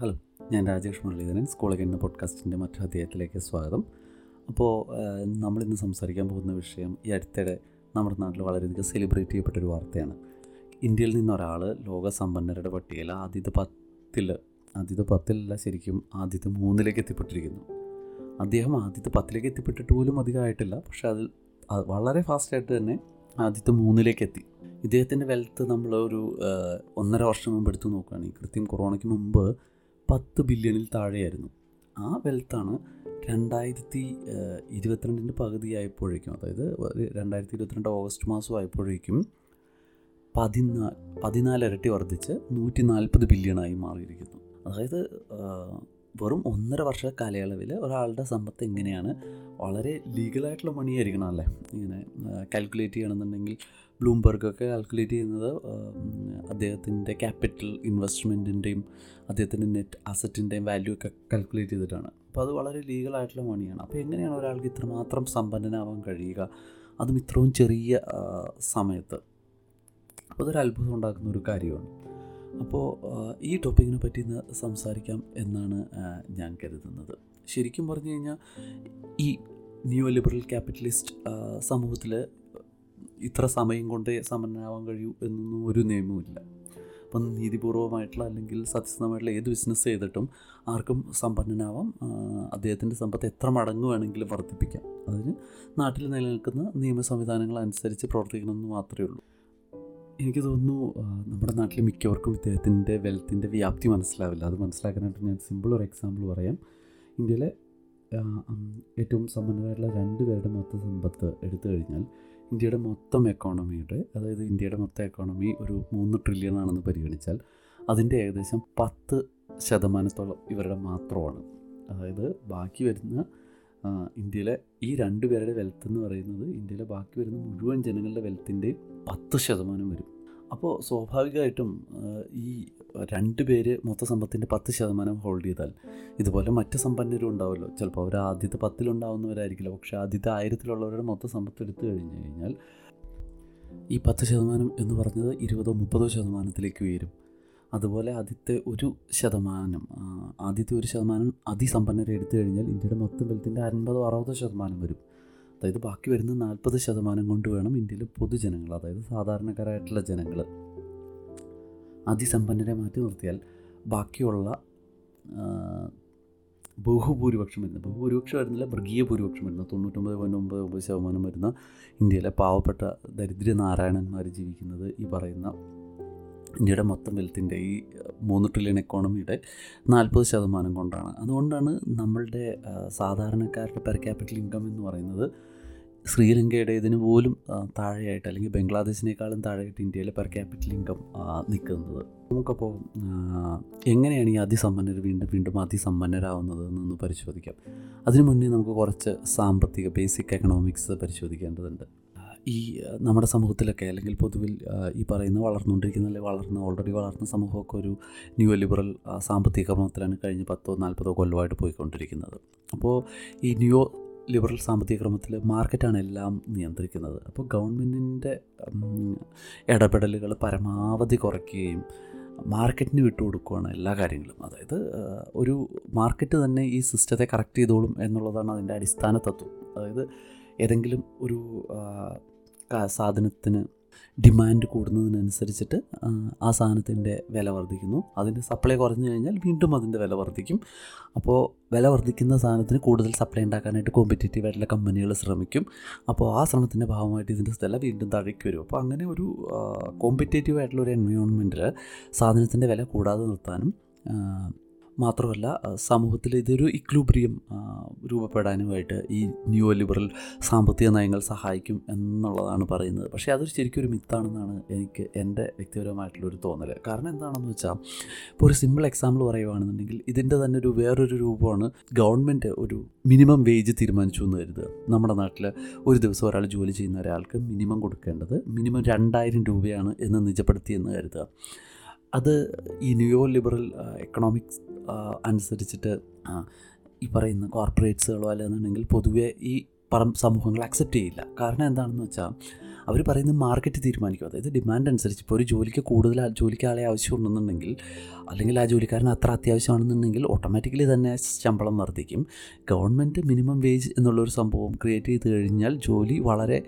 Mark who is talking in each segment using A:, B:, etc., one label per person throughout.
A: Hello ഞാൻ Rajesh Muraleedharan school എന്ന പോഡ്കാസ്റ്റിന്റെ മറ്റൊരു അധ്യായത്തിലേക്ക് സ്വാഗതം. അപ്പോൾ നമ്മളിന്ന് സംസാരിക്കാൻ പോകുന്ന വിഷയം ഈ അടുത്തിടെ നമ്മുടെ നാട്ടിൽ വളരെയധികം സെലിബ്രേറ്റ് ചെയ്യപ്പെട്ട ഒരു വാർത്തയാണ്. ഇന്ത്യയിൽ നിന്ന് ഒരാൾ ലോക സമ്പന്നരുടെ പട്ടികയിൽ ആദ്യത്തെ പത്തിൽ ആദ്യത്തെ പത്തിലല്ല ശരിക്കും ആദ്യത്തെ മൂന്നിലേക്ക് എത്തിപ്പെട്ടിരിക്കുന്നു. അദ്ദേഹം ആദ്യത്തെ പത്തിലേക്ക് എത്തിപ്പെട്ടിട്ട് പോലും അധികമായിട്ടില്ല പക്ഷേ അതിൽ അത് വളരെ ഫാസ്റ്റായിട്ട് തന്നെ ആദ്യത്തെ മൂന്നിലേക്ക് എത്തി. ഇദ്ദേഹത്തിന്റെ വെൽത്ത് നമ്മൾ ഒരു ഒന്നര വർഷം മുമ്പ് എടുത്ത് നോക്കുകയാണെങ്കിൽ കൃത്യം കൊറോണയ്ക്ക് മുമ്പ് പത്ത് ബില്യണിൽ താഴെയായിരുന്നു. ആ വെൽത്താണ് രണ്ടായിരത്തി ഇരുപത്തിരണ്ടിന്റെ പകുതിയായപ്പോഴേക്കും അതായത് രണ്ടായിരത്തി ഇരുപത്തിരണ്ട് ഓഗസ്റ്റ് മാസം ആയപ്പോഴേക്കും പതിനാ പതിനാലിരട്ടി വർദ്ധിച്ച് നൂറ്റി നാൽപ്പത് ബില്യണായി മാറിയിരിക്കുന്നു. അതായത് വെറും ഒന്നര വർഷ കാലയളവിൽ ഒരാളുടെ സമ്പത്ത് എങ്ങനെയാണ്? വളരെ ലീഗലായിട്ടുള്ള മണിയായിരിക്കണം അല്ലേ? ഇങ്ങനെ കാൽക്കുലേറ്റ് ചെയ്യണമെന്നുണ്ടെങ്കിൽ ബ്ലൂംബർഗൊക്കെ കാൽക്കുലേറ്റ് ചെയ്യുന്നത് അദ്ദേഹത്തിന്റെ ക്യാപിറ്റൽ ഇൻവെസ്റ്റ്മെന്റിന്റെയും അദ്ദേഹത്തിന്റെ നെറ്റ് അസറ്റിന്റെയും വാല്യൂ ഒക്കെ കാൽക്കുലേറ്റ് ചെയ്തിട്ടാണ്. അപ്പോൾ അത് വളരെ ലീഗലായിട്ടുള്ള മണിയാണ് അപ്പോൾ എങ്ങനെയാണ് ഒരാൾക്ക് ഇത്രമാത്രം സമ്പന്നനാവാൻ കഴിയുക? അതും ഇത്രയും ചെറിയ സമയത്ത്. അപ്പോൾ അതൊരു അത്ഭുതം ഉണ്ടാക്കുന്ന ഒരു കാര്യമാണ്. അപ്പോൾ ഈ ടോപ്പിക്കിനെ പറ്റി ഇന്ന് സംസാരിക്കാം എന്നാണ് ഞാൻ കരുതുന്നത്. ശരിക്കും പറഞ്ഞു കഴിഞ്ഞാൽ ഈ ന്യൂ ലിബറൽ ക്യാപിറ്റലിസ്റ്റ് സമൂഹത്തിൽ ഇത്ര സമയം കൊണ്ടേ സമ്പന്നനാവാൻ കഴിയൂ എന്നൊന്നും ഒരു നിയമവുമില്ല അപ്പം നീതിപൂർവമായിട്ടുള്ള അല്ലെങ്കിൽ സത്യസന്ധമായിട്ടുള്ള ഏത് ബിസിനസ് ചെയ്തിട്ടും ആർക്കും സമ്പന്നനാവാം. അദ്ദേഹത്തിന്റെ സമ്പത്ത് എത്ര മടങ്ങ് വേണമെങ്കിലും വർദ്ധിപ്പിക്കാം. അതിന് നാട്ടിൽ നിലനിൽക്കുന്ന നിയമ സംവിധാനങ്ങൾ അനുസരിച്ച് പ്രവർത്തിക്കണമെന്ന് മാത്രമേ ഉള്ളൂ. എനിക്ക് തോന്നുന്നു നമ്മുടെ നാട്ടിൽ മിക്കവർക്കും ഇദ്ദേഹത്തിന്റെ വെൽത്തിന്റെ വ്യാപ്തി മനസ്സിലാവില്ല. അത് മനസ്സിലാക്കാനായിട്ട് ഞാൻ സിമ്പിൾ ഒരു എക്സാമ്പിൾ പറയാം. ഇന്ത്യയിലെ ഏറ്റവും സമ്പന്നരായിട്ടുള്ള രണ്ട് പേരുടെ മൊത്തം സമ്പത്ത് എടുത്തു കഴിഞ്ഞാൽ ഇന്ത്യയുടെ മൊത്തം എക്കോണമിയുടെ അതായത് ഇന്ത്യയുടെ മൊത്തം എക്കോണമി ഒരു മൂന്ന് ട്രില്യൺ ആണെന്ന് പരിഗണിച്ചാൽ അതിന്റെ ഏകദേശം പത്ത് ശതമാനത്തോളം ഇവരുടെ മാത്രമാണ്. അതായത് ബാക്കി വരുന്ന ഇന്ത്യയിലെ ഈ രണ്ടു പേരുടെ വെൽത്ത് എന്ന് പറയുന്നത് ഇന്ത്യയിലെ ബാക്കി വരുന്ന മുഴുവൻ ജനങ്ങളുടെ വെൽത്തിന്റെയും പത്ത് ശതമാനം വരും. അപ്പോൾ സ്വാഭാവികമായിട്ടും ഈ രണ്ട് പേര് മൊത്ത സമ്പത്തിന്റെ പത്ത് ശതമാനം ഹോൾഡ് ചെയ്താൽ ഇതുപോലെ മറ്റ് സമ്പന്നരും ഉണ്ടാവുമല്ലോ. ചിലപ്പോൾ അവർ ആദ്യത്തെ പത്തിലുണ്ടാവുന്നവരായിരിക്കില്ല. പക്ഷേ ആദ്യത്തെ ആയിരത്തിലുള്ളവരുടെ മൊത്ത സമ്പത്ത് എടുത്തു കഴിഞ്ഞു കഴിഞ്ഞാൽ ഈ പത്ത് ശതമാനം എന്ന് പറഞ്ഞത് ഇരുപതോ മുപ്പതോ ശതമാനത്തിലേക്ക് ഉയരും. അതുപോലെ ആദ്യത്തെ ഒരു ശതമാനം ആദ്യത്തെ ഒരു ശതമാനം അതിസമ്പന്നരെ എടുത്തു കഴിഞ്ഞാൽ ഇന്ത്യയുടെ മൊത്തം വെൽത്തിന്റെ അൻപതോ അറുപതോ ശതമാനം വരും. അതായത് ബാക്കി വരുന്ന നാൽപ്പത് ശതമാനം കൊണ്ട് വേണം ഇന്ത്യയിലെ പൊതുജനങ്ങൾ അതായത് സാധാരണക്കാരായിട്ടുള്ള ജനങ്ങൾ അതിസമ്പന്നരെ മാറ്റി നിർത്തിയാൽ ബാക്കിയുള്ള ബഹുഭൂരിപക്ഷം വരുന്ന ബഹുഭൂരിപക്ഷം വരുന്നില്ല മൃഗീയ ഭൂരിപക്ഷം വരുന്ന തൊണ്ണൂറ്റൊമ്പത് പോയിന്റ് ഒമ്പത് ഒമ്പത് ശതമാനം വരുന്ന ഇന്ത്യയിലെ പാവപ്പെട്ട ദരിദ്ര നാരായണന്മാർ ജീവിക്കുന്നത് ഈ പറയുന്ന ഇന്ത്യയുടെ മൊത്തം വെൽത്തിന്റെ ഈ മൂന്ന് ട്രില്യൺ എക്കോണമിയുടെ നാൽപ്പത് ശതമാനം കൊണ്ടാണ്. അതുകൊണ്ടാണ് നമ്മളുടെ സാധാരണക്കാരുടെ പെർ ക്യാപിറ്റൽ ഇൻകം എന്ന് പറയുന്നത് ശ്രീലങ്കയുടെ ഇതിന് പോലും താഴെയായിട്ട് അല്ലെങ്കിൽ ബംഗ്ലാദേശിനേക്കാളും താഴെയായിട്ട് ഇന്ത്യയിലെ പെർ ക്യാപിറ്റൽ ഇൻകം നിൽക്കുന്നത്. നമുക്കപ്പോൾ എങ്ങനെയാണ് ഈ അതിസമ്പന്നർ വീണ്ടും വീണ്ടും അതിസമ്പന്നരാകുന്നത് എന്നൊന്ന് പരിശോധിക്കാം. അതിനു മുന്നേ നമുക്ക് കുറച്ച് സാമ്പത്തിക ബേസിക് എക്കണോമിക്സ് പരിശോധിക്കേണ്ടതുണ്ട്. ഈ നമ്മുടെ സമൂഹത്തിലൊക്കെ അല്ലെങ്കിൽ പൊതുവിൽ ഈ പറയുന്ന വളർന്നുകൊണ്ടിരിക്കുന്ന അല്ലെങ്കിൽ വളർന്ന ഓൾറെഡി വളർന്ന സമൂഹമൊക്കെ ഒരു ന്യൂ ലിബറൽ സാമ്പത്തിക ക്രമത്തിലാണ് കഴിഞ്ഞ പത്തോ നാൽപ്പതോ കൊല്ലമായിട്ട് പോയിക്കൊണ്ടിരിക്കുന്നത്. അപ്പോൾ ഈ ന്യൂ ലിബറൽ സാമ്പത്തിക ക്രമത്തിൽ മാർക്കറ്റാണ് എല്ലാം നിയന്ത്രിക്കുന്നത്. അപ്പോൾ ഗവൺമെന്റിന്റെ ഇടപെടലുകൾ പരമാവധി കുറയ്ക്കുകയും മാർക്കറ്റിന് വിട്ടുകൊടുക്കുകയാണ് എല്ലാ കാര്യങ്ങളും. അതായത് ഒരു മാർക്കറ്റ് തന്നെ ഈ സിസ്റ്റത്തെ കറക്റ്റ് ചെയ്തോളും എന്നുള്ളതാണ് അതിന്റെ അടിസ്ഥാന തത്വം. അതായത് ഏതെങ്കിലും ഒരു സാധനത്തിന് ഡിമാൻഡ് കൂടുന്നതിനനുസരിച്ചിട്ട് ആ, സാധനത്തിന്റെ വില വർദ്ധിക്കുന്നു. അതിന്റെ സപ്ലൈ കുറഞ്ഞു കഴിഞ്ഞാൽ വീണ്ടും അതിന്റെ വില വർദ്ധിക്കും. അപ്പോൾ വില വർദ്ധിക്കുന്ന സാധനത്തിന് കൂടുതൽ സപ്ലൈ ഉണ്ടാക്കാനായിട്ട് കോമ്പറ്റേറ്റീവ് ആയിട്ടുള്ള കമ്പനികൾ ശ്രമിക്കും. അപ്പോൾ ആ ശ്രമത്തിന്റെ ഭാഗമായിട്ട് ഇതിന്റെ വില വീണ്ടും താഴേക്ക് വരും. അപ്പോൾ അങ്ങനെ ഒരു കോമ്പറ്റേറ്റീവ് ആയിട്ടുള്ള ഒരു എൻവയോൺമെന്റിൽ സാധനത്തിന്റെ വില കൂടാതെ നിർത്താനും മാത്രമല്ല സമൂഹത്തിൽ ഇതൊരു ഇക്ലൂബ്രിയം രൂപപ്പെടാനുമായിട്ട് ഈ ന്യൂ ലിബറൽ സാമ്പത്തിക നയങ്ങൾ സഹായിക്കും എന്നുള്ളതാണ് പറയുന്നത്. പക്ഷേ അതൊരു ശരിക്കും ഒരു മിത്താണെന്നാണ് എനിക്ക് എന്റെ വ്യക്തിപരമായിട്ടുള്ളൊരു തോന്നൽ കാരണം എന്താണെന്ന് വെച്ചാൽ ഇപ്പോൾ ഒരു സിമ്പിൾ എക്സാമ്പിൾ പറയുകയാണെന്നുണ്ടെങ്കിൽ ഇതിന്റെ തന്നെ ഒരു വേറൊരു രൂപമാണ് ഗവൺമെന്റ് ഒരു മിനിമം വേജ് തീരുമാനിച്ചു എന്ന് കരുതുക. നമ്മുടെ നാട്ടിൽ ഒരു ദിവസം ഒരാൾ ജോലി ചെയ്യുന്ന ഒരാൾക്ക് മിനിമം കൊടുക്കേണ്ടത് മിനിമം രണ്ടായിരം രൂപയാണ് എന്ന് നിജപ്പെടുത്തി എന്ന് കരുതുക. അത് ഈ ന്യൂ ലിബറൽ എക്കണോമിക്സ് അനുസരിച്ചിട്ട് ഈ പറയുന്ന കോർപ്പറേറ്റ്സുകളോ അല്ലെന്നുണ്ടെങ്കിൽ പൊതുവെ ഈ പറം സമൂഹങ്ങൾ അക്സെപ്റ്റ് ചെയ്യില്ല. കാരണം എന്താണെന്ന് വെച്ചാൽ അവർ പറയുന്നത് മാർക്കറ്റ് തീരുമാനിക്കും. അതായത് ഡിമാൻഡ് അനുസരിച്ച് ഇപ്പോൾ ഒരു ജോലിക്ക് കൂടുതൽ ജോലിക്ക് ആളെ ആവശ്യമുണ്ടെന്നുണ്ടെങ്കിൽ അല്ലെങ്കിൽ ആ ജോലിക്കാരന് അത്ര അത്യാവശ്യമാണെന്നുണ്ടെങ്കിൽ ഓട്ടോമാറ്റിക്കലി തന്നെ ശമ്പളം വർദ്ധിക്കും. ഗവൺമെന്റ് മിനിമം വേജ് എന്നുള്ളൊരു സംഭവം ക്രിയേറ്റ് ചെയ്ത് കഴിഞ്ഞാൽ ജോലി വളരെ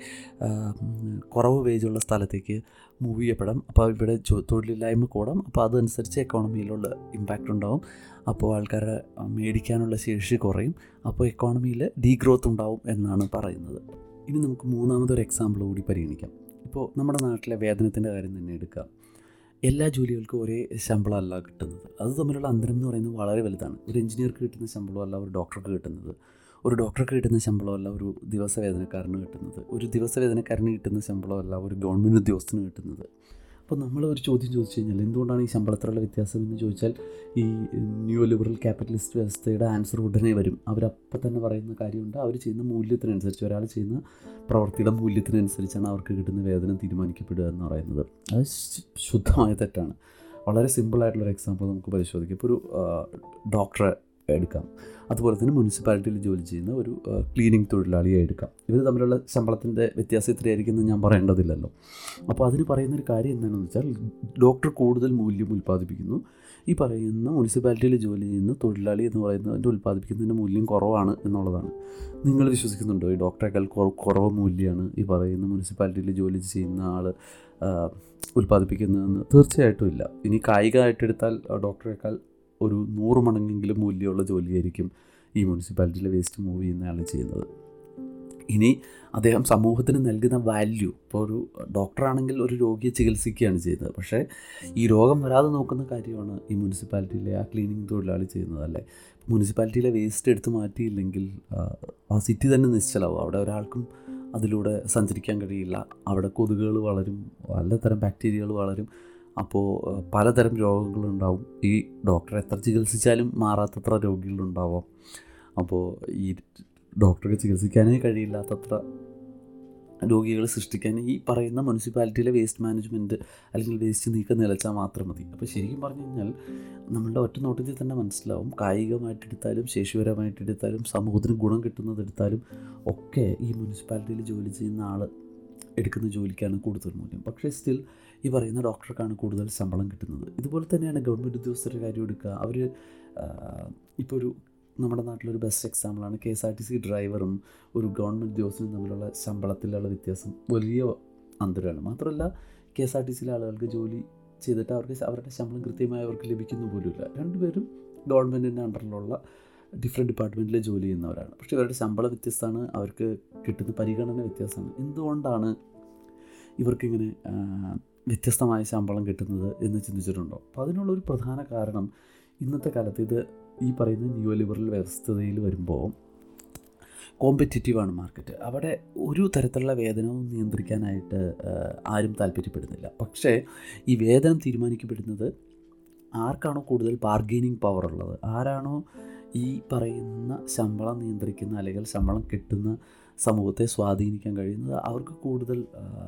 A: കുറവ് വേജുള്ള സ്ഥലത്തേക്ക് മൂവ് ചെയ്യപ്പെടാം. അപ്പോൾ ഇവിടെ തൊഴിലില്ലായ്മ കൂടാം. അപ്പോൾ അതനുസരിച്ച് എക്കോണമിയിലുള്ള ഇമ്പാക്റ്റ് ഉണ്ടാവും. അപ്പോൾ ആൾക്കാരെ മേടിക്കാനുള്ള ശേഷി കുറയും. അപ്പോൾ എക്കോണമിയിൽ ഡീഗ്രോത്ത് ഉണ്ടാവും എന്നാണ് പറയുന്നത്. ഇനി നമുക്ക് മൂന്നാമതൊരു എക്സാമ്പിൾ കൂടി പരിഗണിക്കാം. ഇപ്പോൾ നമ്മുടെ നാട്ടിലെ വേതനത്തിന്റെ കാര്യം തന്നെ എടുക്കാം. എല്ലാ ജോലികൾക്കും ഒരേ ശമ്പളമല്ല കിട്ടുന്നത്. അത് തമ്മിലുള്ള അന്തരം എന്ന് പറയുന്നത് വളരെ വലുതാണ്. ഒരു എഞ്ചിനീയർക്ക് കിട്ടുന്ന ശമ്പളമല്ല ഒരു ഡോക്ടർക്ക് കിട്ടുന്നത്. ഒരു ഡോക്ടർക്ക് കിട്ടുന്ന ശമ്പളമല്ല ഒരു ദിവസ വേതനക്കാരന് കിട്ടുന്നത്. ഒരു ദിവസ വേതനക്കാരന് കിട്ടുന്ന ശമ്പളമല്ല ഒരു ഗവൺമെന്റ് ഉദ്യോഗസ്ഥന് കിട്ടുന്നത്. അപ്പോൾ നമ്മൾ ഒരു ചോദ്യം ചോദിച്ചു കഴിഞ്ഞാൽ എന്തുകൊണ്ടാണ് ഈ ശമ്പളത്തിലുള്ള വ്യത്യാസം എന്ന് ചോദിച്ചാൽ ഈ ന്യൂ ലിബറൽ ക്യാപിറ്റലിസ്റ്റ് വ്യവസ്ഥയുടെ ആൻസർ ഉടനെ വരും. അവരപ്പം തന്നെ പറയുന്ന കാര്യമുണ്ട്. അവർ ചെയ്യുന്ന മൂല്യത്തിനനുസരിച്ച് ഒരാൾ ചെയ്യുന്ന പ്രവൃത്തിയുടെ മൂല്യത്തിനനുസരിച്ചാണ് അവർക്ക് കിട്ടുന്ന വേതനം തീരുമാനിക്കപ്പെടുക എന്ന് പറയുന്നത്. അത് ശുദ്ധമായ തെറ്റാണ്. വളരെ സിമ്പിളായിട്ടുള്ളൊരു എക്സാമ്പിൾ നമുക്ക് പരിശോധിക്കാം. ഇപ്പോൾ ഒരു ഡോക്ടറെ എടുക്കാം. അതുപോലെ തന്നെ മുനിസിപ്പാലിറ്റിയിൽ ജോലി ചെയ്യുന്ന ഒരു ക്ലീനിങ് തൊഴിലാളിയെ എടുക്കാം. ഇവർ തമ്മിലുള്ള ശമ്പളത്തിന്റെ വ്യത്യാസം ഇത്രയായിരിക്കും എന്ന് ഞാൻ പറയേണ്ടതില്ലല്ലോ. അപ്പോൾ അതിന് പറയുന്ന ഒരു കാര്യം എന്താണെന്ന് വെച്ചാൽ ഡോക്ടർ കൂടുതൽ മൂല്യം ഉൽപ്പാദിപ്പിക്കുന്നു. ഈ പറയുന്ന മുനിസിപ്പാലിറ്റിയിൽ ജോലി ചെയ്യുന്ന തൊഴിലാളി എന്ന് പറയുന്നതിന്റെ ഉൽപ്പാദിപ്പിക്കുന്നതിന്റെ മൂല്യം കുറവാണ് എന്നുള്ളതാണ്. നിങ്ങൾ വിശ്വസിക്കുന്നുണ്ടോ? ഈ ഡോക്ടറേക്കാൾ കുറ- കുറവ് മൂല്യമാണ് ഈ പറയുന്ന മുനിസിപ്പാലിറ്റിയിൽ ജോലി ചെയ്യുന്ന ആൾ ഉൽപ്പാദിപ്പിക്കുന്നതെന്ന്? തീർച്ചയായിട്ടും ഇല്ല. ഇനി കായികമായിട്ടെടുത്താൽ ഡോക്ടറേക്കാൾ ഒരു നൂറ് മടങ്ങെങ്കിലും മൂല്യമുള്ള ജോലിയായിരിക്കും ഈ മുനിസിപ്പാലിറ്റിയിലെ വേസ്റ്റ് മൂവ് ചെയ്യുന്നയാൾ ചെയ്യുന്നത്. ഇനി അദ്ദേഹം സമൂഹത്തിന് നൽകുന്ന വാല്യൂ ഇപ്പോൾ ഒരു ഡോക്ടറാണെങ്കിൽ ഒരു രോഗിയെ ചികിത്സിക്കുകയാണ് ചെയ്യുന്നത്. പക്ഷേ ഈ രോഗം വരാതെ നോക്കുന്ന കാര്യമാണ് ഈ മുനിസിപ്പാലിറ്റിയിലെ ആ ക്ലീനിങ് തൊഴിലാളി ചെയ്യുന്നത് അല്ലേ? മുനിസിപ്പാലിറ്റിയിലെ വേസ്റ്റ് എടുത്ത് മാറ്റിയില്ലെങ്കിൽ ആ, സിറ്റി തന്നെ നിശ്ചലമാവും. അവിടെ ഒരാൾക്കും അതിലൂടെ സഞ്ചരിക്കാൻ കഴിയില്ല. അവിടെ കൊതുകുകൾ വളരും പലതരം ബാക്ടീരിയകൾ വളരും. അപ്പോൾ പലതരം രോഗങ്ങളുണ്ടാവും. ഈ ഡോക്ടർ എത്ര ചികിത്സിച്ചാലും മാറാത്തത്ര രോഗികളുണ്ടാവാം. അപ്പോൾ ഈ ഡോക്ടറെ ചികിത്സിക്കാനേ കഴിയില്ലാത്തത്ര രോഗികൾ സൃഷ്ടിക്കാൻ ഈ പറയുന്ന മുനിസിപ്പാലിറ്റിയിലെ വേസ്റ്റ് മാനേജ്മെന്റ് അല്ലെങ്കിൽ വേസ്റ്റ് നീക്കം നിലച്ചാൽ മാത്രം മതി. അപ്പോൾ ശരിക്കും പറഞ്ഞു കഴിഞ്ഞാൽ നമ്മളുടെ ഒറ്റ നോട്ടത്തിൽ തന്നെ മനസ്സിലാവും. കായികമായിട്ടെടുത്താലും ശേഷിപരമായിട്ടെടുത്താലും സമൂഹത്തിന് ഗുണം കിട്ടുന്നതെടുത്താലും ഒക്കെ ഈ മുനിസിപ്പാലിറ്റിയിൽ ജോലി ചെയ്യുന്ന ആൾ എടുക്കുന്ന ജോലിക്കാണ് കൂടുതൽ മൂല്യം. പക്ഷേ സ്റ്റിൽ ഈ പറയുന്ന ഡോക്ടർക്കാണ് കൂടുതൽ ശമ്പളം കിട്ടുന്നത്. ഇതുപോലെ തന്നെയാണ് ഗവൺമെന്റ് ഉദ്യോഗസ്ഥരുടെ കാര്യം എടുക്കുക. അവർ ഇപ്പോൾ ഒരു നമ്മുടെ നാട്ടിലൊരു ബെസ്റ്റ് എക്സാമ്പിളാണ് K S R T C ഡ്രൈവറും ഒരു ഗവൺമെന്റ് ഉദ്യോഗസ്ഥനും തമ്മിലുള്ള ശമ്പളത്തിലുള്ള വ്യത്യാസം വലിയ അന്തരമാണ്. മാത്രമല്ല കെ എസ് ആർ ടി സിയിലെ ആളുകൾക്ക് ജോലി ചെയ്തിട്ട് അവർക്ക് അവരുടെ ശമ്പളം കൃത്യമായി അവർക്ക് ലഭിക്കുന്നു പോലുമില്ല. രണ്ടുപേരും ഗവൺമെന്റിന്റെ അണ്ടറിലുള്ള ഡിഫറെന്റ് ഡിപ്പാർട്ട്മെന്റിൽ ജോലി ചെയ്യുന്നവരാണ്. പക്ഷേ ഇവരുടെ ശമ്പളം വ്യത്യസ്തമാണ് അവർക്ക് കിട്ടുന്ന പരിഗണന വ്യത്യാസമാണ്. എന്തുകൊണ്ടാണ് ഇവർക്കിങ്ങനെ വ്യത്യസ്തമായ ശമ്പളം കിട്ടുന്നത് എന്ന് ചിന്തിച്ചിട്ടുണ്ടോ? അപ്പോൾ അതിനുള്ളൊരു പ്രധാന കാരണം ഇന്നത്തെ കാലത്ത് ഇത് ഈ പറയുന്ന ന്യൂ ലിബറൽ വ്യവസ്ഥതയിൽ വരുമ്പോൾ കോമ്പറ്റിറ്റീവാണ് മാർക്കറ്റ് അവിടെ ഒരു തരത്തിലുള്ള വേതനവും നിയന്ത്രിക്കാനായിട്ട് ആരും താല്പര്യപ്പെടുന്നില്ല. പക്ഷേ ഈ വേതനം തീരുമാനിക്കപ്പെടുന്നത് ആർക്കാണോ കൂടുതൽ ബാർഗെയിനിങ് പവർ ഉള്ളത്? ആരാണോ ഈ പറയുന്ന ശമ്പളം നിയന്ത്രിക്കുന്ന അല്ലെങ്കിൽ ശമ്പളം കിട്ടുന്ന സമൂഹത്തെ സ്വാധീനിക്കാൻ കഴിയുന്നത്? അവർക്ക് കൂടുതൽ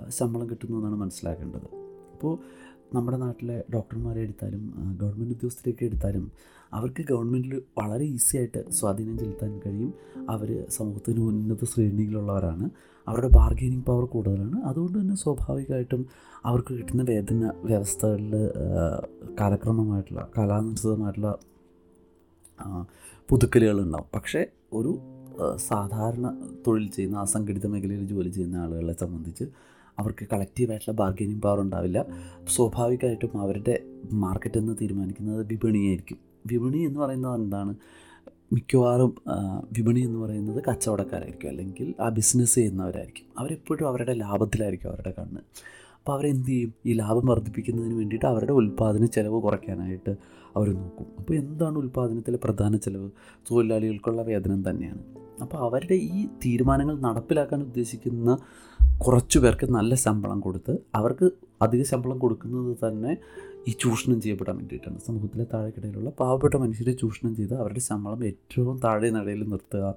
A: ശമ്പളം കിട്ടുന്നു എന്നാണ് മനസ്സിലാക്കേണ്ടത്. അപ്പോൾ നമ്മുടെ നാട്ടിലെ ഡോക്ടർമാരെ എടുത്താലും ഗവൺമെന്റ് ഉദ്യോഗസ്ഥരെയൊക്കെ എടുത്താലും അവർക്ക് ഗവൺമെന്റിൽ വളരെ ഈസി ആയിട്ട് സ്വാധീനം ചെലുത്താൻ കഴിയും. അവർ സമൂഹത്തിന് ഉന്നത ശ്രേണിയിലുള്ളവരാണ്. അവരുടെ ബാർഗെയിനിങ് പവർ കൂടുതലാണ്. അതുകൊണ്ട് തന്നെ സ്വാഭാവികമായിട്ടും അവർക്ക് കിട്ടുന്ന വേതന വ്യവസ്ഥകളിൽ കാലക്രമമായിട്ടുള്ള കാലാനുസൃതമായിട്ടുള്ള പുതുക്കലുകൾ ഉണ്ടാവും പക്ഷേ ഒരു സാധാരണ തൊഴിൽ ചെയ്യുന്ന അസംഘടിത മേഖലയിൽ ജോലി ചെയ്യുന്ന ആളുകളെ സംബന്ധിച്ച് അവർക്ക് കളക്റ്റീവായിട്ടുള്ള ബാർഗൈനിങ് പവർ ഉണ്ടാവില്ല. സ്വാഭാവികമായിട്ടും അവരുടെ മാർക്കറ്റ് എന്ന് തീരുമാനിക്കുന്നത് വിപണിയായിരിക്കും വിപണി എന്ന് പറയുന്നത് എന്താണ്? മിക്കവാറും വിപണി എന്ന് പറയുന്നത് കച്ചവടക്കാരായിരിക്കും. അല്ലെങ്കിൽ ആ ബിസിനസ് ചെയ്യുന്നവരായിരിക്കും. അവരെപ്പോഴും അവരുടെ ലാഭത്തിലായിരിക്കും അവരുടെ കണ്ണ്. അപ്പോൾ അവരെന്ത് ചെയ്യും? ഈ ലാഭം വർദ്ധിപ്പിക്കുന്നതിന് വേണ്ടിയിട്ട് അവരുടെ ഉൽപ്പാദന ചെലവ് കുറയ്ക്കാനായിട്ട് അവർ നോക്കും. അപ്പോൾ എന്താണ് ഉൽപ്പാദനത്തിലെ പ്രധാന ചെലവ്? തൊഴിലാളികൾക്കുള്ള വേതനം തന്നെയാണ്. അപ്പോൾ അവരുടെ ഈ തീരുമാനങ്ങൾ നടപ്പിലാക്കാൻ ഉദ്ദേശിക്കുന്ന കുറച്ചു പേർക്ക് നല്ല ശമ്പളം കൊടുത്ത് അവർക്ക് അധിക ശമ്പളം കൊടുക്കുന്നത് തന്നെ ഈ ചൂഷണം ചെയ്യപ്പെടാൻ വേണ്ടിയിട്ടാണ്. സമൂഹത്തിലെ താഴെക്കിടയിലുള്ള പാവപ്പെട്ട മനുഷ്യരെ ചൂഷണം ചെയ്ത് അവരുടെ ശമ്പളം ഏറ്റവും താഴെ നടയിൽ നിർത്തുക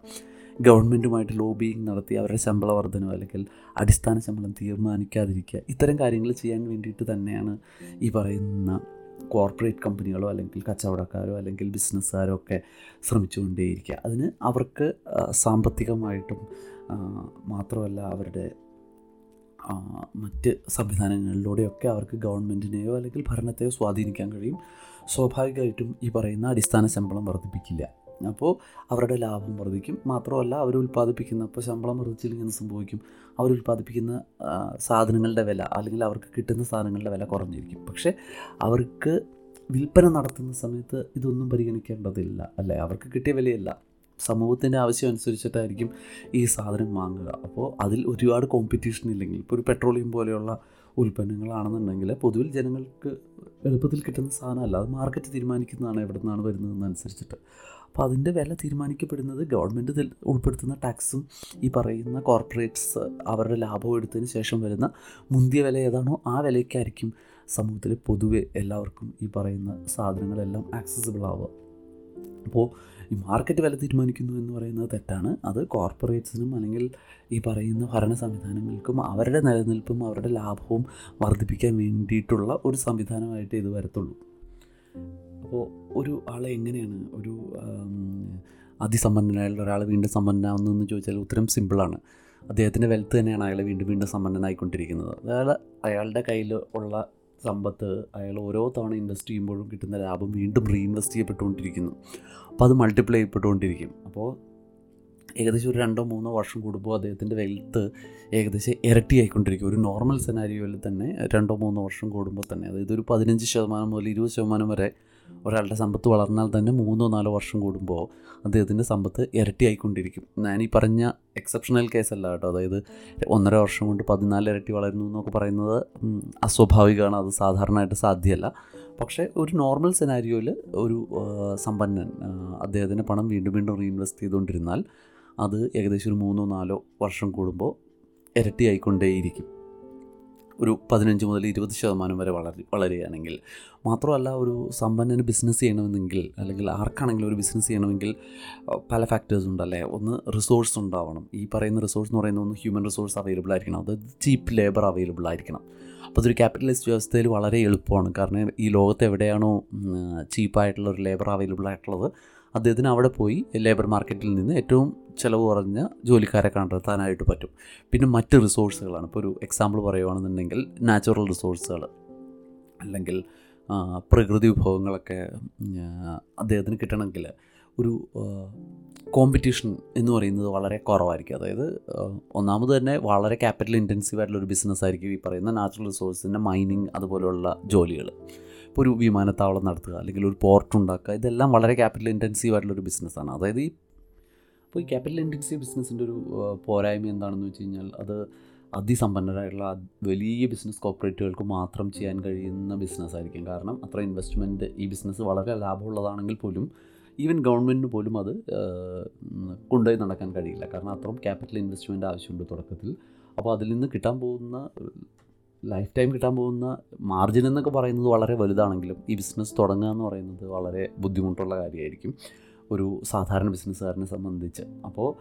A: ഗവൺമെന്റുമായിട്ട് ലോബിയിങ് നടത്തി അവരുടെ ശമ്പള വർധനം അല്ലെങ്കിൽ അടിസ്ഥാന ശമ്പളം തീരുമാനിക്കാതിരിക്കുക ഇത്തരം കാര്യങ്ങൾ ചെയ്യാൻ വേണ്ടിയിട്ട് തന്നെയാണ് ഈ പറയുന്ന കോർപ്പറേറ്റ് കമ്പനികളോ അല്ലെങ്കിൽ കച്ചവടക്കാരോ അല്ലെങ്കിൽ ബിസിനസ്സുകാരോ ഒക്കെ ശ്രമിച്ചുകൊണ്ടേയിരിക്കുക. അതിന് അവർക്ക് സാമ്പത്തികമായിട്ടും മാത്രമല്ല അവരുടെ മറ്റ് സംവിധാനങ്ങളിലൂടെയൊക്കെ അവർക്ക് ഗവൺമെന്റിനെയോ അല്ലെങ്കിൽ ഭരണത്തെയോ സ്വാധീനിക്കാൻ കഴിയും. സ്വാഭാവികമായിട്ടും ഈ പറയുന്ന അടിസ്ഥാന ശമ്പളം വർദ്ധിപ്പിക്കില്ല. അപ്പോൾ അവരുടെ ലാഭം വർദ്ധിക്കും. മാത്രമല്ല അവർ ഉൽപ്പാദിപ്പിക്കുന്ന ഇപ്പോൾ ശമ്പളം വർദ്ധിച്ചില്ലെങ്കിൽ എന്ത് സംഭവിക്കും? അവർ ഉൽപ്പാദിപ്പിക്കുന്ന സാധനങ്ങളുടെ വില അല്ലെങ്കിൽ അവർക്ക് കിട്ടുന്ന സാധനങ്ങളുടെ വില കുറഞ്ഞിരിക്കും. പക്ഷേ അവർക്ക് വിൽപ്പന നടത്തുന്ന സമയത്ത് ഇതൊന്നും പരിഗണിക്കേണ്ടതില്ല. അല്ലേ? അവർക്ക് കിട്ടിയ വിലയല്ല. സമൂഹത്തിന്റെ ആവശ്യം അനുസരിച്ചിട്ടായിരിക്കും ഈ സാധനം വാങ്ങുക. അപ്പോൾ അതിൽ ഒരുപാട് കോമ്പറ്റീഷൻ ഇല്ലെങ്കിൽ ഇപ്പോൾ ഒരു പെട്രോളിയം പോലെയുള്ള ഉൽപ്പന്നങ്ങളാണെന്നുണ്ടെങ്കിൽ പൊതുവിൽ ജനങ്ങൾക്ക് എളുപ്പത്തിൽ കിട്ടുന്ന സാധനമല്ല. അത് മാർക്കറ്റ് തീരുമാനിക്കുന്നതാണ് എവിടെ നിന്നാണ് വരുന്നതെന്നനുസരിച്ചിട്ട്. അപ്പോൾ അതിന്റെ വില തീരുമാനിക്കപ്പെടുന്നത് ഗവൺമെന്റ് ഉൾപ്പെടുത്തുന്ന ടാക്സും ഈ പറയുന്ന കോർപ്പറേറ്റ്സ് അവരുടെ ലാഭം എടുത്തതിന് ശേഷം വരുന്ന മുന്തിയ വില ഏതാണോ ആ വിലയ്ക്കായിരിക്കും സമൂഹത്തിൽ പൊതുവെ എല്ലാവർക്കും ഈ പറയുന്ന സാധനങ്ങളെല്ലാം ആക്സസിബിൾ ആവുക. അപ്പോൾ ഈ മാർക്കറ്റ് വില തീരുമാനിക്കുന്നു എന്ന് പറയുന്നത് തെറ്റാണ്. അത് കോർപ്പറേറ്റ്സിനും അല്ലെങ്കിൽ ഈ പറയുന്ന ഭരണ സംവിധാനങ്ങൾക്കും അവരുടെ നിലനിൽപ്പും അവരുടെ ലാഭവും വർദ്ധിപ്പിക്കാൻ വേണ്ടിയിട്ടുള്ള ഒരു സംവിധാനമായിട്ട് ഇത് വരത്തുള്ളൂ. അപ്പോൾ ഒരു ആളെ എങ്ങനെയാണ് ഒരു അതിസമ്പന്നനായുള്ള ഒരാൾ വീണ്ടും സമ്പന്നനാവുന്നതെന്ന് ചോദിച്ചാൽ ഉത്തരം സിമ്പിളാണ് അദ്ദേഹത്തിന്റെ വെൽത്ത് തന്നെയാണ് അയാൾ വീണ്ടും വീണ്ടും സമ്പന്നനായിക്കൊണ്ടിരിക്കുന്നത്. അയാൾ അയാളുടെ കയ്യിൽ ഉള്ള സമ്പത്ത് അയാൾ ഓരോ തവണ ഇൻവെസ്റ്റ് ചെയ്യുമ്പോഴും കിട്ടുന്ന ലാഭം വീണ്ടും റീഇൻവെസ്റ്റ് ചെയ്യപ്പെട്ടുകൊണ്ടിരിക്കുന്നു. അപ്പോൾ അത് മൾട്ടിപ്ലൈ ചെയ്യപ്പെട്ടുകൊണ്ടിരിക്കും. അപ്പോൾ ഏകദേശം ഒരു രണ്ടോ മൂന്നോ വർഷം കൂടുമ്പോൾ അദ്ദേഹത്തിന്റെ വെൽത്ത് ഏകദേശം ഇരട്ടിയായിക്കൊണ്ടിരിക്കും. ഒരു നോർമൽ സെനാരിയോയിൽ തന്നെ രണ്ടോ മൂന്നോ വർഷം കൂടുമ്പോൾ തന്നെ. അതായത് ഒരു പതിനഞ്ച് ശതമാനം മുതൽ ഇരുപത് ശതമാനം വരെ ഒരാളുടെ സമ്പത്ത് വളർന്നാൽ തന്നെ മൂന്നോ നാലോ വർഷം കൂടുമ്പോൾ അദ്ദേഹത്തിന്റെ സമ്പത്ത് ഇരട്ടിയായിക്കൊണ്ടിരിക്കും. ഞാൻ ഈ പറഞ്ഞ എക്സെപ്ഷണൽ കേസല്ല കേട്ടോ. അതായത് ഒന്നര വർഷം കൊണ്ട് പതിനാല് ഇരട്ടി വളരുന്നു എന്നൊക്കെ പറയുന്നത് അസ്വാഭാവികമാണ്. അത് സാധാരണയായിട്ട് സാധ്യമല്ല. പക്ഷേ ഒരു നോർമൽ സെനാരിയോയിൽ ഒരു സമ്പന്നൻ അദ്ദേഹത്തിന്റെ പണം വീണ്ടും വീണ്ടും റീഇൻവെസ്റ്റ് ചെയ്തുകൊണ്ടിരുന്നാൽ അത് ഏകദേശം ഒരു മൂന്നോ നാലോ വർഷം കൂടുമ്പോൾ ഇരട്ടിയായിക്കൊണ്ടേയിരിക്കും. ഒരു പതിനഞ്ച് മുതൽ ഇരുപത് ശതമാനം വരെ വളർ വളരുകയാണെങ്കിൽ മാത്രമല്ല ഒരു സമ്പന്നന് ബിസിനസ് ചെയ്യണമെന്നെങ്കിൽ അല്ലെങ്കിൽ ആർക്കാണെങ്കിലും ഒരു ബിസിനസ് ചെയ്യണമെങ്കിൽ പല ഫാക്ടേഴ്സ് ഉണ്ട് അല്ലേ ഒന്ന് റിസോഴ്സ് ഉണ്ടാവണം. ഈ പറയുന്ന റിസോഴ്സ് എന്ന് പറയുന്ന ഒന്ന് ഹ്യൂമൻ റിസോഴ്സ് അവൈലബിൾ ആയിരിക്കണം. അതായത് ചീപ്പ് ലേബർ അവൈലബിൾ ആയിരിക്കണം. അപ്പോൾ അതൊരു ക്യാപിറ്റലിസ്റ്റ് വ്യവസ്ഥയിൽ വളരെ എളുപ്പമാണ്. കാരണം ഈ ലോകത്ത് എവിടെയാണോ ചീപ്പായിട്ടുള്ള ഒരു ലേബർ അവൈലബിൾ ആയിട്ടുള്ളത് അദ്ദേഹത്തിന് അവിടെ പോയി ലേബർ മാർക്കറ്റിൽ നിന്ന് ഏറ്റവും ചിലവ് കുറഞ്ഞ ജോലിക്കാരെ കണ്ടെത്താനായിട്ട് പറ്റും. പിന്നെ മറ്റ് റിസോഴ്സുകളാണ് ഇപ്പോൾ ഒരു എക്സാമ്പിൾ പറയുകയാണെന്നുണ്ടെങ്കിൽ നാച്ചുറൽ റിസോഴ്സുകൾ അല്ലെങ്കിൽ പ്രകൃതി വിഭവങ്ങളൊക്കെ അദ്ദേഹത്തിന് കിട്ടണമെങ്കിൽ ഒരു കോമ്പറ്റീഷൻ എന്ന് പറയുന്നത് വളരെ കുറവായിരിക്കും. അതായത് ഒന്നാമത് തന്നെ വളരെ ക്യാപിറ്റൽ ഇന്റൻസീവ് ആയിട്ടുള്ള ഒരു ബിസിനസ് ആയിരിക്കും ഈ പറയുന്ന നാച്ചുറൽ റിസോഴ്സിന്റെ മൈനിങ് അതുപോലെയുള്ള ജോലികൾ ഇപ്പോൾ ഒരു വിമാനത്താവളം നടത്തുക അല്ലെങ്കിൽ ഒരു പോർട്ട് ഉണ്ടാക്കുക ഇതെല്ലാം വളരെ ക്യാപിറ്റൽ ഇന്റൻസീവ് ആയിട്ടുള്ള ഒരു ബിസിനസ്സാണ് അതായത് ഈ അപ്പോൾ ഈ ക്യാപിറ്റൽ ഇന്റൻസീവ് ബിസിനസ്സിന്റെ ഒരു പോരായ്മ എന്താണെന്ന് വെച്ച് കഴിഞ്ഞാൽ അത് അതിസമ്പന്നരായിട്ടുള്ള വലിയ ബിസിനസ് കോർപ്പറേറ്റുകൾക്ക് മാത്രം ചെയ്യാൻ കഴിയുന്ന ബിസിനസ് ആയിരിക്കും. കാരണം അത്ര ഇൻവെസ്റ്റ്മെന്റ് ഈ ബിസിനസ് വളരെ ലാഭമുള്ളതാണെങ്കിൽ പോലും ഈവൻ ഗവൺമെന്റിന് പോലും അത് കൊണ്ടുപോയി നടക്കാൻ കഴിയില്ല. കാരണം അത്രയും ക്യാപിറ്റൽ ഇൻവെസ്റ്റ്മെന്റ് ആവശ്യമുണ്ട് തുടക്കത്തിൽ. അപ്പോൾ അതിൽ നിന്ന് കിട്ടാൻ പോകുന്ന ലൈഫ് ടൈം കിട്ടാൻ പോകുന്ന മാർജിൻ എന്നൊക്കെ പറയുന്നത് വളരെ വലുതാണെങ്കിലും ഈ ബിസിനസ് തുടങ്ങുക എന്ന് പറയുന്നത് വളരെ ബുദ്ധിമുട്ടുള്ള കാര്യമായിരിക്കും ഒരു സാധാരണ ബിസിനസ്സുകാരനെ സംബന്ധിച്ച്. അപ്പോൾ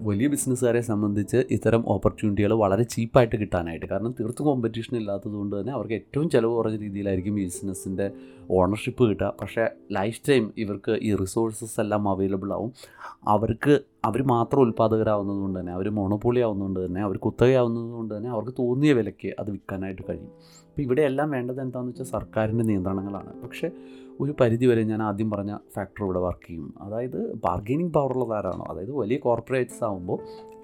A: വലിയ ബിസിനസ്സുകാരെ സംബന്ധിച്ച് ഇത്തരം ഓപ്പർച്യൂണിറ്റികൾ വളരെ ചീപ്പായിട്ട് കിട്ടാനായിട്ട്. കാരണം തീർത്തും കോമ്പറ്റീഷൻ ഇല്ലാത്തതുകൊണ്ട് തന്നെ അവർക്ക് ഏറ്റവും ചിലവ് കുറഞ്ഞ രീതിയിലായിരിക്കും ഈ ബിസിനസ്സിന്റെ ഓണർഷിപ്പ് കിട്ടുക. പക്ഷേ ലൈഫ് ടൈം ഇവർക്ക് ഈ റിസോഴ്സസ് എല്ലാം അവൈലബിൾ ആവും. അവർക്ക് അവർ മാത്രം ഉൽപ്പാദകരാവുന്നത് കൊണ്ട് തന്നെ അവർ മോണോപോളി ആവുന്നതുകൊണ്ട് തന്നെ അവർ കുത്തകയാവുന്നത് കൊണ്ട് തന്നെ അവർക്ക് തോന്നിയ വിലയ്ക്ക് അത് വിൽക്കാനായിട്ട് കഴിയും. അപ്പോൾ ഇവിടെ എല്ലാം വേണ്ടത് എന്താണെന്ന് വെച്ചാൽ സർക്കാരിന്റെ നിയന്ത്രണങ്ങളാണ്. പക്ഷേ ഒരു പരിധി വരെ ഞാൻ ആദ്യം പറഞ്ഞ ഫാക്ടർ ഇവിടെ വർക്ക് ചെയ്യും. അതായത് ബാർഗെയിനിങ് പവറുള്ളത് ആരാണോ? അതായത് വലിയ കോർപ്പറേറ്റ്സ് ആകുമ്പോൾ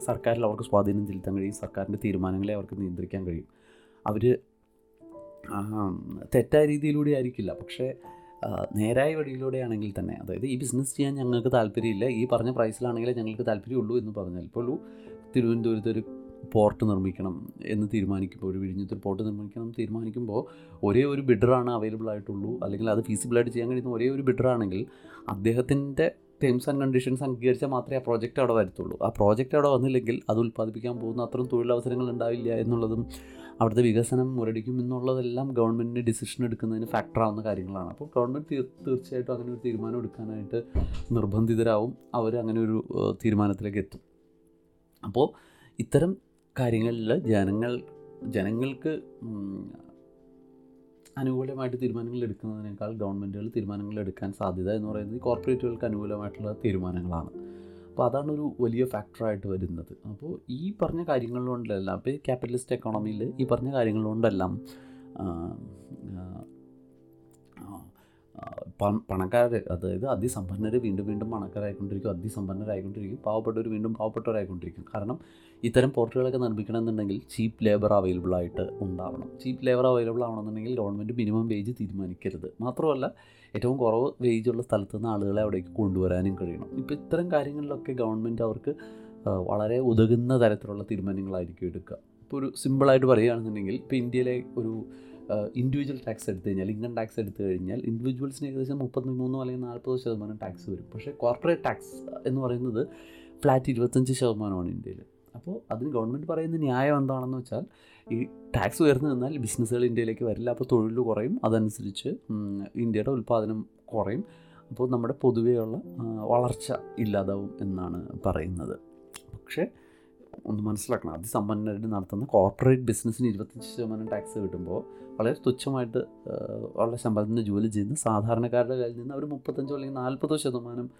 A: സർക്കാരിൽ അവർക്ക് സ്വാധീനം ചെലുത്താൻ കഴിയും സർക്കാരിന്റെ തീരുമാനങ്ങളെ അവർക്ക് നിയന്ത്രിക്കാൻ കഴിയും. അവർ തെറ്റായ രീതിയിലൂടെ ആയിരിക്കില്ല. പക്ഷേ നേരായ വഴിയിലൂടെയാണെങ്കിൽ തന്നെ അതായത് ഈ ബിസിനസ് ചെയ്യാൻ ഞങ്ങൾക്ക് താല്പര്യമില്ല ഈ പറഞ്ഞ പ്രൈസിലാണെങ്കിലേ ഞങ്ങൾക്ക് താല്പര്യമുള്ളൂ എന്ന് പറഞ്ഞാൽ ഇപ്പോൾ തിരുവനന്തപുരത്ത് ഒരു പോർട്ട് നിർമ്മിക്കണം എന്ന് തീരുമാനിക്കുമ്പോൾ ഒരു വിഴിഞ്ഞത്തിൽ പോർട്ട് നിർമ്മിക്കണം എന്ന് തീരുമാനിക്കുമ്പോൾ ഒരേ ഒരു ബിഡറാണ് അവൈലബിൾ ആയിട്ടുള്ളൂ. അല്ലെങ്കിൽ അത് ഫീസിബിളായിട്ട് ചെയ്യാൻ കഴിയുന്ന ഒരേ ഒരു ബിഡറാണെങ്കിൽ അദ്ദേഹത്തിന്റെ ടേംസ് ആൻഡ് കണ്ടീഷൻസ് അംഗീകരിച്ചാൽ മാത്രമേ ആ പ്രോജക്റ്റ് അവിടെ വരത്തുള്ളൂ. ആ പ്രോജക്റ്റ് അവിടെ വന്നില്ലെങ്കിൽ അത് ഉൽപ്പാദിപ്പിക്കാൻ പോകുന്ന അത്രയും തൊഴിലവസരങ്ങൾ ഉണ്ടാവില്ല എന്നുള്ളതും അവിടുത്തെ വികസനം മുരടിക്കും എന്നുള്ളതെല്ലാം ഗവൺമെന്റിന് ഡിസിഷൻ എടുക്കുന്നതിന് ഫാക്ടറാവുന്ന കാര്യങ്ങളാണ്. അപ്പോൾ ഗവൺമെന്റ് തീർ തീർച്ചയായിട്ടും അങ്ങനെ ഒരു തീരുമാനം എടുക്കാനായിട്ട് നിർബന്ധിതരാവും. അവർ അങ്ങനെ ഒരു തീരുമാനത്തിലേക്ക് എത്തും. അപ്പോൾ ഇത്തരം കാര്യങ്ങളിൽ ജനങ്ങൾ ജനങ്ങൾക്ക് അനുകൂലമായിട്ട് തീരുമാനങ്ങൾ എടുക്കുന്നതിനേക്കാൾ ഗവൺമെന്റുകൾ തീരുമാനങ്ങൾ എടുക്കാൻ സാധ്യത എന്ന് പറയുന്നത് കോർപ്പറേറ്റുകൾക്ക് അനുകൂലമായിട്ടുള്ള തീരുമാനങ്ങളാണ്. അപ്പോൾ അതാണ് ഒരു വലിയ ഫാക്ടറായിട്ട് വരുന്നത്. അപ്പോൾ ഈ പറഞ്ഞ കാര്യങ്ങൾ അപ്പോൾ ക്യാപിറ്റലിസ്റ്റ് എക്കോണമിയിൽ ഈ പറഞ്ഞ കാര്യങ്ങൾ പണക്കാർ അതായത് അതിസമ്പന്നർ വീണ്ടും വീണ്ടും പണക്കാരായിക്കൊണ്ടിരിക്കും അതിസമ്പന്നരായിക്കൊണ്ടിരിക്കും പാവപ്പെട്ടവർ വീണ്ടും പാവപ്പെട്ടവരായിക്കൊണ്ടിരിക്കും. കാരണം ഇത്തരം പോർട്ടുകളൊക്കെ നിർമ്മിക്കണമെന്നുണ്ടെങ്കിൽ ചീപ്പ് ലേബർ അവൈലബിൾ ആയിട്ട് ഉണ്ടാവണം. ചീപ്പ് ലേബർ അവൈലബിൾ ആവണമെന്നുണ്ടെങ്കിൽ ഗവൺമെന്റ് മിനിമം വേജ് തീരുമാനിക്കരുത്. മാത്രമല്ല ഏറ്റവും കുറവ് വേജ് ഉള്ള സ്ഥലത്ത് നിന്ന് ആളുകളെ അവിടേക്ക് കൊണ്ടുവരാനും കഴിയണം. ഇപ്പോൾ ഇത്തരം കാര്യങ്ങളിലൊക്കെ ഗവൺമെന്റ് അവർക്ക് വളരെ ഉതകുന്ന തരത്തിലുള്ള തീരുമാനങ്ങളായിരിക്കും എടുക്കുക. ഇപ്പോൾ ഒരു സിമ്പിളായിട്ട് പറയുകയാണെന്നുണ്ടെങ്കിൽ ഇപ്പോൾ ഇന്ത്യയിലെ ഒരു ഇൻഡിവിജ്വൽ ടാക്സ് എടുത്തു കഴിഞ്ഞാൽ ഇൻകം ടാക്സ് എടുത്തു കഴിഞ്ഞാൽ ഇൻഡിവിജ്വൽസിന് ഏകദേശം മുപ്പത്തി മൂന്നോ അല്ലെങ്കിൽ നാൽപ്പത് ശതമാനം ടാക്സ് വരും. പക്ഷേ കോർപ്പറേറ്റ് ടാക്സ് എന്ന് പറയുന്നത് ഫ്ലാറ്റ് ഇരുപത്തഞ്ച് ശതമാനമാണ് ഇന്ത്യയിൽ അപ്പോൾ അതിന് ഗവൺമെന്റ് പറയുന്ന ന്യായം എന്താണെന്ന് വെച്ചാൽ ഈ ടാക്സ് ഉയർന്നു നിന്നാൽ ബിസിനസ്സുകൾ ഇന്ത്യയിലേക്ക് വരില്ല. അപ്പോൾ തൊഴിൽ കുറയും. അതനുസരിച്ച് ഇന്ത്യയുടെ ഉൽപ്പാദനം കുറയും. അപ്പോൾ നമ്മുടെ പൊതുവെയുള്ള വളർച്ച ഇല്ലാതാവും എന്നാണ് പറയുന്നത്. പക്ഷേ ഒന്ന് മനസ്സിലാക്കണം. അതിസമ്പന്നരായിട്ട് നടത്തുന്ന കോർപ്പറേറ്റ് ബിസിനസ്സിന് ഇരുപത്തഞ്ച് ശതമാനം ടാക്സ് കിട്ടുമ്പോൾ വളരെ തുച്ഛമായിട്ട് ഉള്ള വളരെ ശമ്പളത്തിന് ജോലി ചെയ്യുന്ന സാധാരണക്കാരുടെ കയ്യിൽ നിന്ന് അവർ മുപ്പത്തഞ്ചോ അല്ലെങ്കിൽ നാൽപ്പതോ ശതമാനം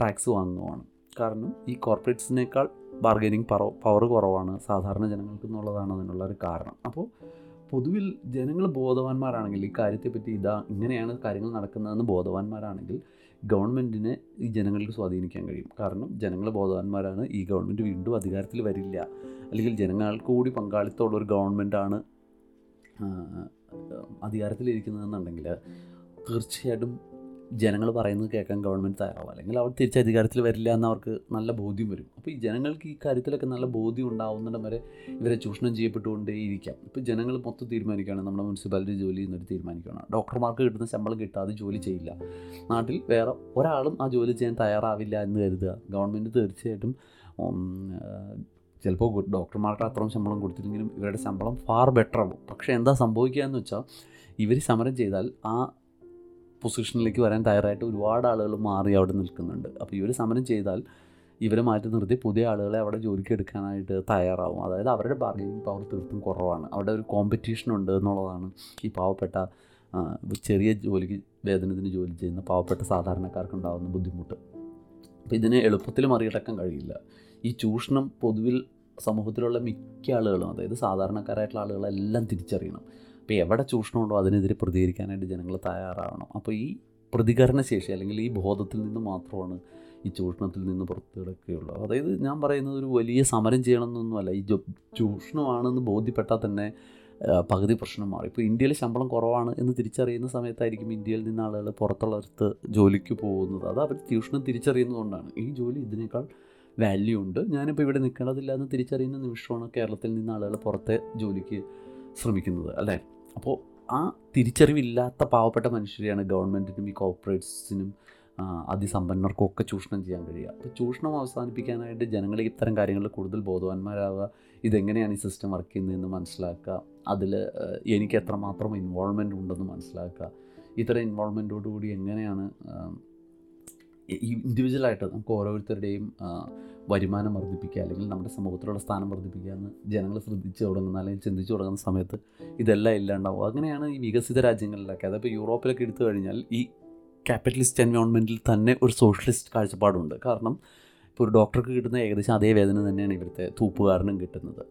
A: ടാക്സ് വാങ്ങുവാണ്. കാരണം ഈ കോർപ്പറേറ്റ്സിനേക്കാൾ ബാർഗനിങ് പവർ കുറവാണ് സാധാരണ ജനങ്ങൾക്ക് എന്നുള്ളതാണ് അതിനുള്ള ഒരു കാരണം. അപ്പോൾ പൊതുവിൽ ജനങ്ങൾ ബോധവാന്മാരാണെങ്കിൽ ഈ കാര്യത്തെപ്പറ്റി ഇതാ ഇങ്ങനെയാണ് കാര്യങ്ങൾ നടക്കുന്നതെന്ന് ബോധവാന്മാരാണെങ്കിൽ ഗവൺമെന്റിനെ ഈ ജനങ്ങൾക്ക് സ്വാധീനിക്കാൻ കഴിയും. കാരണം ജനങ്ങൾ ബോധവാന്മാരാണ്. ഈ ഗവൺമെന്റ് വീണ്ടും അധികാരത്തിൽ വരില്ല. അല്ലെങ്കിൽ ജനങ്ങൾക്ക് കൂടി പങ്കാളിത്തമുള്ള ഒരു ഗവൺമെന്റാണ് അധികാരത്തിലിരിക്കുന്നതെന്നുണ്ടെങ്കിൽ തീർച്ചയായിട്ടും ജനങ്ങൾ പറയുന്നത് കേൾക്കാൻ ഗവൺമെന്റ് തയ്യാറാവും. അല്ലെങ്കിൽ അവർ തിരിച്ച് അധികാരത്തിൽ വരില്ല എന്ന് അവർക്ക് നല്ല ബോധ്യം വരും. അപ്പോൾ ഈ ജനങ്ങൾക്ക് ഈ കാര്യത്തിലൊക്കെ നല്ല ബോധ്യം ഉണ്ടാവുന്നിടം വരെ ഇവരെ ചൂഷണം ചെയ്യപ്പെട്ടുകൊണ്ടേ ഇരിക്കാം ഇപ്പോൾ ജനങ്ങൾ മൊത്തം തീരുമാനിക്കുകയാണ് നമ്മുടെ മുനിസിപ്പാലിറ്റി ജോലി ചെയ്യുന്നവർ തീരുമാനിക്കുകയാണ്. ഡോക്ടർമാർക്ക് കിട്ടുന്ന ശമ്പളം കിട്ടാതെ ജോലി ചെയ്യില്ല. നാട്ടിൽ വേറെ ഒരാളും ആ ജോലി ചെയ്യാൻ തയ്യാറാവില്ല എന്ന് കരുതുക. ഗവൺമെന്റ് തീർച്ചയായിട്ടും ചിലപ്പോൾ ഡോക്ടർമാർക്ക് അത്രയും ശമ്പളം കൊടുത്തില്ലെങ്കിലും ഇവരുടെ ശമ്പളം ഫാർ ബെറ്റർ ആവും. പക്ഷേ എന്താ സംഭവിക്കുക എന്ന് വെച്ചാൽ ഇവർ സമരം ചെയ്താൽ ആ പൊസിഷനിലേക്ക് വരാൻ തയ്യാറായിട്ട് ഒരുപാട് ആളുകൾ മാറി അവിടെ നിൽക്കുന്നുണ്ട്. അപ്പോൾ ഇവർ സമരം ചെയ്താൽ ഇവരെ മാറ്റി നിർത്തി പുതിയ ആളുകളെ അവിടെ ജോലിക്ക് എടുക്കാനായിട്ട് തയ്യാറാവും. അതായത് അവരുടെ ബാർഗനിങ് പവർ തീർത്തും കുറവാണ്. അവിടെ ഒരു കോമ്പറ്റീഷൻ ഉണ്ട് എന്നുള്ളതാണ് ഈ പാവപ്പെട്ട ചെറിയ ജോലിക്ക് വേതനത്തിന് ജോലി ചെയ്യുന്ന പാവപ്പെട്ട സാധാരണക്കാർക്ക് ഉണ്ടാകുന്ന ബുദ്ധിമുട്ട്. അപ്പോൾ ഇതിനെ എളുപ്പത്തിൽ മറികടക്കാൻ കഴിയില്ല. ഈ ചൂഷണം പൊതുവിൽ സമൂഹത്തിലുള്ള മിക്ക ആളുകളും അതായത് സാധാരണക്കാരായിട്ടുള്ള ആളുകളെല്ലാം തിരിച്ചറിയണം. അപ്പോൾ എവിടെ ചൂഷണമുണ്ടോ അതിനെതിരെ പ്രതികരിക്കാനായിട്ട് ജനങ്ങൾ തയ്യാറാവണം. അപ്പോൾ ഈ പ്രതികരണശേഷി അല്ലെങ്കിൽ ഈ ബോധത്തിൽ നിന്ന് മാത്രമാണ് ഈ ചൂഷണത്തിൽ നിന്ന് പുറത്തു കിടക്കുകയുള്ളൂ അതായത് ഞാൻ പറയുന്നത് ഒരു വലിയ സമരം ചെയ്യണമെന്നൊന്നുമല്ല. ഈ ചൂഷണമാണെന്ന് ബോധ്യപ്പെട്ടാൽ തന്നെ പകുതി പ്രശ്നം മാറി. ഇപ്പോൾ ഇന്ത്യയിൽ ശമ്പളം കുറവാണ് എന്ന് തിരിച്ചറിയുന്ന സമയത്തായിരിക്കും ഇന്ത്യയിൽ നിന്ന് ആളുകൾ പുറത്തുള്ളടത്ത് ജോലിക്ക് പോകുന്നത്. അത് അവർ ചൂഷണം തിരിച്ചറിയുന്നതുകൊണ്ടാണ് ഈ ജോലി ഇതിനേക്കാൾ വാല്യൂ ഉണ്ട്. ഞാനിപ്പോൾ ഇവിടെ നിൽക്കേണ്ടതില്ല എന്ന് തിരിച്ചറിയുന്ന നിമിഷമാണ് കേരളത്തിൽ നിന്ന് ആളുകൾ പുറത്തെ ജോലിക്ക് ശ്രമിക്കുന്നത് അല്ലേ? അപ്പോൾ ആ തിരിച്ചറിവില്ലാത്ത പാവപ്പെട്ട മനുഷ്യരെയാണ് ഗവൺമെന്റിനും ഈ കോർപ്പറേറ്റ്സിനും അതിസമ്പന്നർക്കും ഒക്കെ ചൂഷണം ചെയ്യാൻ കഴിയുക. അപ്പോൾ ചൂഷണം അവസാനിപ്പിക്കാനായിട്ട് ജനങ്ങൾ ഇത്തരം കാര്യങ്ങളിൽ കൂടുതൽ ബോധവാന്മാരാവുക ഇതെങ്ങനെയാണ് ഈ സിസ്റ്റം വർക്ക് ചെയ്യുന്നതെന്ന് മനസ്സിലാക്കുക അതിൽ എനിക്ക് എത്രമാത്രം ഇൻവോൾവ്മെന്റ് ഉണ്ടെന്ന് മനസ്സിലാക്കുക ഇത്തരം ഇൻവോൾവ്മെന്റോടുകൂടി എങ്ങനെയാണ് ഇൻഡിവിജ്വലായിട്ട് നമുക്ക് ഓരോരുത്തരുടെയും വരുമാനം വർദ്ധിപ്പിക്കുക അല്ലെങ്കിൽ നമ്മുടെ സമൂഹത്തിലുള്ള സ്ഥാനം വർദ്ധിപ്പിക്കുക എന്ന് ജനങ്ങൾ ശ്രദ്ധിച്ച് തുടങ്ങുന്ന അല്ലെങ്കിൽ ചിന്തിച്ച് തുടങ്ങുന്ന സമയത്ത് ഇതെല്ലാം ഇല്ലാണ്ടാവും. അങ്ങനെയാണ് ഈ വികസിത രാജ്യങ്ങളിലൊക്കെ. അതിപ്പോൾ യൂറോപ്പിലൊക്കെ എടുത്തു കഴിഞ്ഞാൽ ഈ ക്യാപിറ്റലിസ്റ്റ് എൻവയോൺമെന്റിൽ തന്നെ ഒരു സോഷ്യലിസ്റ്റ് കാഴ്ചപ്പാടുണ്ട്. കാരണം ഇപ്പോൾ ഒരു ഡോക്ടർക്ക് കിട്ടുന്ന ഏകദേശം അതേ വേദന തന്നെയാണ് ഇവിടുത്തെ തൂപ്പുകാരനും കിട്ടുന്നത്.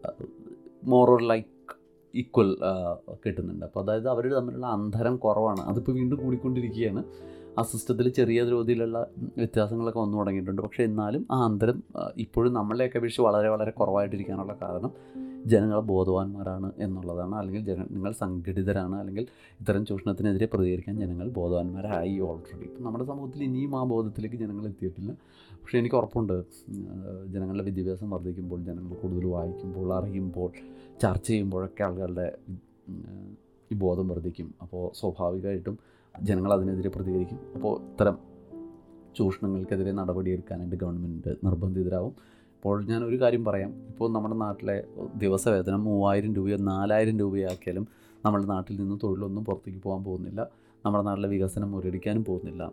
A: മോറോർ ലൈക്ക് ഈക്വൽ കിട്ടുന്നുണ്ട്. അപ്പോൾ അതായത് അവർ തമ്മിലുള്ള അന്തരം കുറവാണ്. അതിപ്പോൾ വീണ്ടും കൂടിക്കൊണ്ടിരിക്കുകയാണ്. ആ സിസ്റ്റത്തിൽ ചെറിയ തോതിലുള്ള വ്യത്യാസങ്ങളൊക്കെ വന്നു തുടങ്ങിയിട്ടുണ്ട്. പക്ഷേ എന്നാലും ആ അന്തരം ഇപ്പോഴും നമ്മളെയൊക്കെ അപേക്ഷിച്ച് വളരെ വളരെ കുറവായിട്ടിരിക്കാനുള്ള കാരണം ജനങ്ങൾ ബോധവാന്മാരാണ് എന്നുള്ളതാണ്. അല്ലെങ്കിൽ നിങ്ങൾ സംഘടിതരാണ്. അല്ലെങ്കിൽ ഇത്തരം ചൂഷണത്തിനെതിരെ പ്രതികരിക്കാൻ ജനങ്ങൾ ബോധവാന്മാരായി ഓൾറെഡി ഇപ്പം നമ്മുടെ സമൂഹത്തിൽ ഇനിയും ആ ബോധത്തിലേക്ക് ജനങ്ങൾ എത്തിയിട്ടില്ല. പക്ഷേ എനിക്ക് ഉറപ്പുണ്ട്. ജനങ്ങളുടെ വിദ്യാഭ്യാസം വർദ്ധിക്കുമ്പോൾ ജനങ്ങൾ കൂടുതൽ വായിക്കുമ്പോൾ അറിയുമ്പോൾ ചർച്ച ചെയ്യുമ്പോഴൊക്കെ ആളുകളുടെ ഈ ബോധം വർദ്ധിക്കും. അപ്പോൾ സ്വാഭാവികമായിട്ടും ജനങ്ങൾ അതിനെതിരെ പ്രതികരിക്കും. അപ്പോൾ ഇത്തരം ചൂഷണങ്ങൾക്കെതിരെ നടപടിയെടുക്കാനായിട്ട് ഗവൺമെന്റ് നിർബന്ധിതരാകും അപ്പോൾ ഞാൻ ഒരു കാര്യം പറയാം. ഇപ്പോൾ നമ്മുടെ നാട്ടിലെ ദിവസവേതനം മൂവായിരം രൂപയോ നാലായിരം രൂപയോ ആക്കിയാലും നമ്മുടെ നാട്ടിൽ നിന്ന് തൊഴിലൊന്നും പുറത്തേക്ക് പോകാൻ പോകുന്നില്ല. നമ്മുടെ നാട്ടിലെ വികസനം മുരടിക്കാനും പോകുന്നില്ല.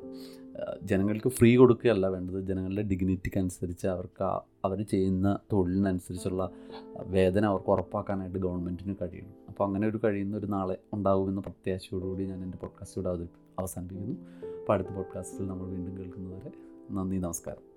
A: ജനങ്ങൾക്ക് ഫ്രീ കൊടുക്കുകയല്ല വേണ്ടത്. ജനങ്ങളുടെ ഡിഗ്നിറ്റിക്ക് അനുസരിച്ച് അവർക്ക് അവർ ചെയ്യുന്ന തൊഴിലിനനുസരിച്ചുള്ള വേദന അവർക്ക് ഉറപ്പാക്കാനായിട്ട് ഗവൺമെന്റിന് കഴിയണം അപ്പോൾ അങ്ങനെ ഒരു കഴിയുന്ന ഒരു നാളെ ഉണ്ടാകുമെന്ന പ്രത്യാശയോടുകൂടി ഞാൻ എന്റെ പോഡ്കാസ്റ്റ് ഇവിടെ അവസാനിപ്പിക്കുന്നു. അപ്പോൾ അടുത്ത പോഡ്കാസ്റ്റിൽ നമ്മൾ വീണ്ടും കേൾക്കുന്നവരെ നന്ദി നമസ്കാരം.